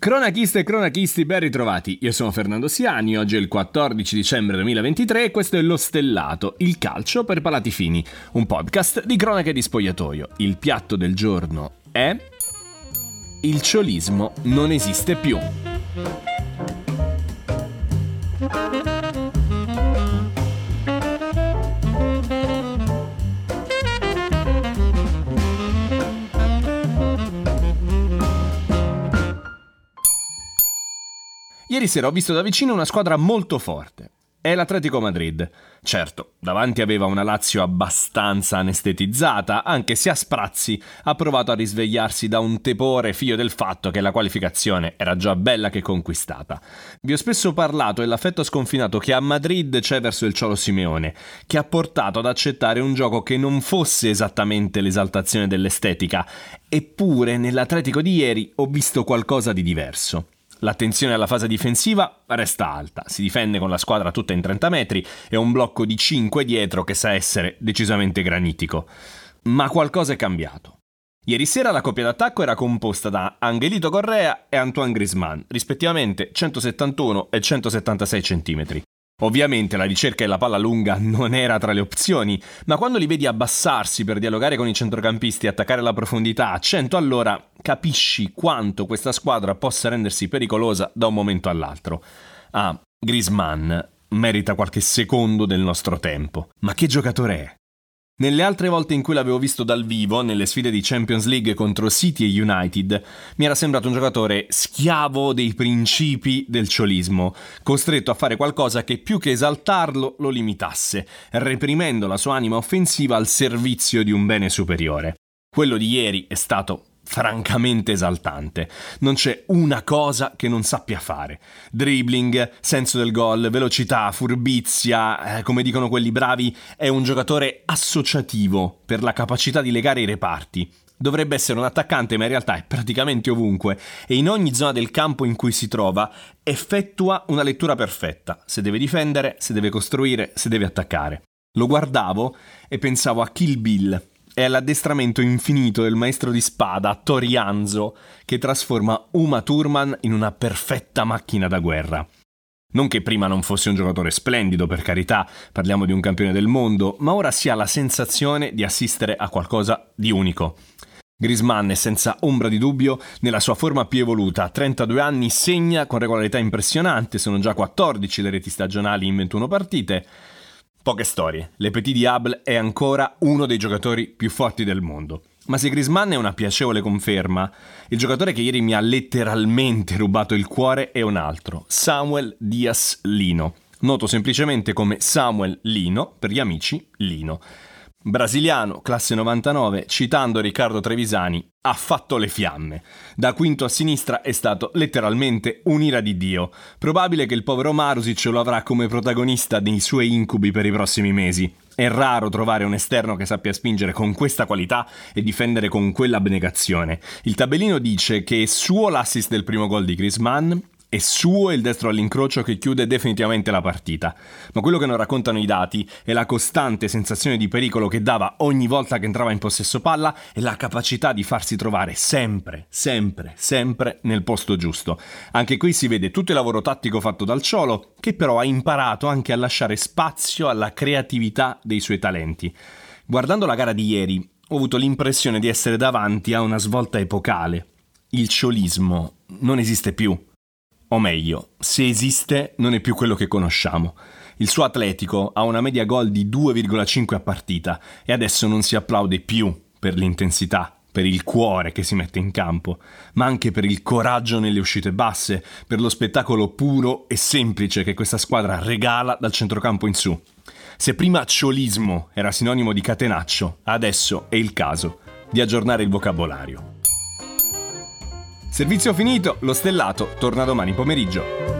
Cronachiste e cronachisti, ben ritrovati. Io sono Fernando Siani, oggi è il 14 dicembre 2023 e questo è Lo Stellato, il calcio per palati fini, un podcast di cronache di spogliatoio. Il piatto del giorno è... Il ciolismo non esiste più. Ieri sera ho visto da vicino una squadra molto forte. È l'Atletico Madrid. Certo, davanti aveva una Lazio abbastanza anestetizzata, anche se a sprazzi ha provato a risvegliarsi da un tepore figlio del fatto che la qualificazione era già bella che conquistata. Vi ho spesso parlato dell'affetto sconfinato che a Madrid c'è verso il Ciolo Simeone, che ha portato ad accettare un gioco che non fosse esattamente l'esaltazione dell'estetica, eppure nell'Atletico di ieri ho visto qualcosa di diverso. L'attenzione alla fase difensiva resta alta, si difende con la squadra tutta in 30 metri e un blocco di 5 dietro che sa essere decisamente granitico. Ma qualcosa è cambiato. Ieri sera la coppia d'attacco era composta da Angelito Correa e Antoine Grisman, rispettivamente 171 e 176 cm. Ovviamente la ricerca della palla lunga non era tra le opzioni, ma quando li vedi abbassarsi per dialogare con i centrocampisti e attaccare la profondità a 100 all'ora, capisci quanto questa squadra possa rendersi pericolosa da un momento all'altro. Ah, Grisman merita qualche secondo del nostro tempo. Ma che giocatore è? Nelle altre volte in cui l'avevo visto dal vivo, nelle sfide di Champions League contro City e United, mi era sembrato un giocatore schiavo dei principi del ciolismo, costretto a fare qualcosa che più che esaltarlo lo limitasse, reprimendo la sua anima offensiva al servizio di un bene superiore. Quello di ieri è stato francamente esaltante. Non c'è una cosa che non sappia fare. Dribbling, senso del gol, velocità, furbizia, eh, come dicono quelli bravi, è un giocatore associativo per la capacità di legare i reparti. Dovrebbe essere un attaccante, ma in realtà è praticamente ovunque e in ogni zona del campo in cui si trova effettua una lettura perfetta, se deve difendere, se deve costruire, se deve attaccare. Lo guardavo e pensavo a Kill Bill, è l'addestramento infinito del maestro di spada Torianzo che trasforma Uma Thurman in una perfetta macchina da guerra. Non che prima non fosse un giocatore splendido, per carità, parliamo di un campione del mondo, ma ora si ha la sensazione di assistere a qualcosa di unico. Grisman è senza ombra di dubbio nella sua forma più evoluta, a 32 anni segna con regolarità impressionante, sono già 14 le reti stagionali in 21 partite, Poche storie, Le Diable è ancora uno dei giocatori più forti del mondo. Ma se Grisman è una piacevole conferma, il giocatore che ieri mi ha letteralmente rubato il cuore è un altro, Samuel Diaz Lino, noto semplicemente come Samuel Lino, per gli amici Lino. Brasiliano, classe 99, citando Riccardo Trevisani, ha fatto le fiamme. Da quinto a sinistra è stato letteralmente un'ira di Dio. Probabile che il povero Marusic lo avrà come protagonista dei suoi incubi per i prossimi mesi. È raro trovare un esterno che sappia spingere con questa qualità e difendere con quell'abnegazione. Il tabellino dice che suo l'assist del primo gol di Chris Mann è suo il destro all'incrocio che chiude definitivamente la partita. Ma quello che non raccontano i dati è la costante sensazione di pericolo che dava ogni volta che entrava in possesso palla e la capacità di farsi trovare sempre, sempre, sempre nel posto giusto. Anche qui si vede tutto il lavoro tattico fatto dal Ciolo, che però ha imparato anche a lasciare spazio alla creatività dei suoi talenti. Guardando la gara di ieri, ho avuto l'impressione di essere davanti a una svolta epocale. Il ciolismo non esiste più. O meglio, se esiste non è più quello che conosciamo. Il suo atletico ha una media gol di 2,5 a partita e adesso non si applaude più per l'intensità, per il cuore che si mette in campo, ma anche per il coraggio nelle uscite basse, per lo spettacolo puro e semplice che questa squadra regala dal centrocampo in su. Se prima ciolismo era sinonimo di catenaccio, adesso è il caso di aggiornare il vocabolario. Servizio finito, lo stellato torna domani pomeriggio.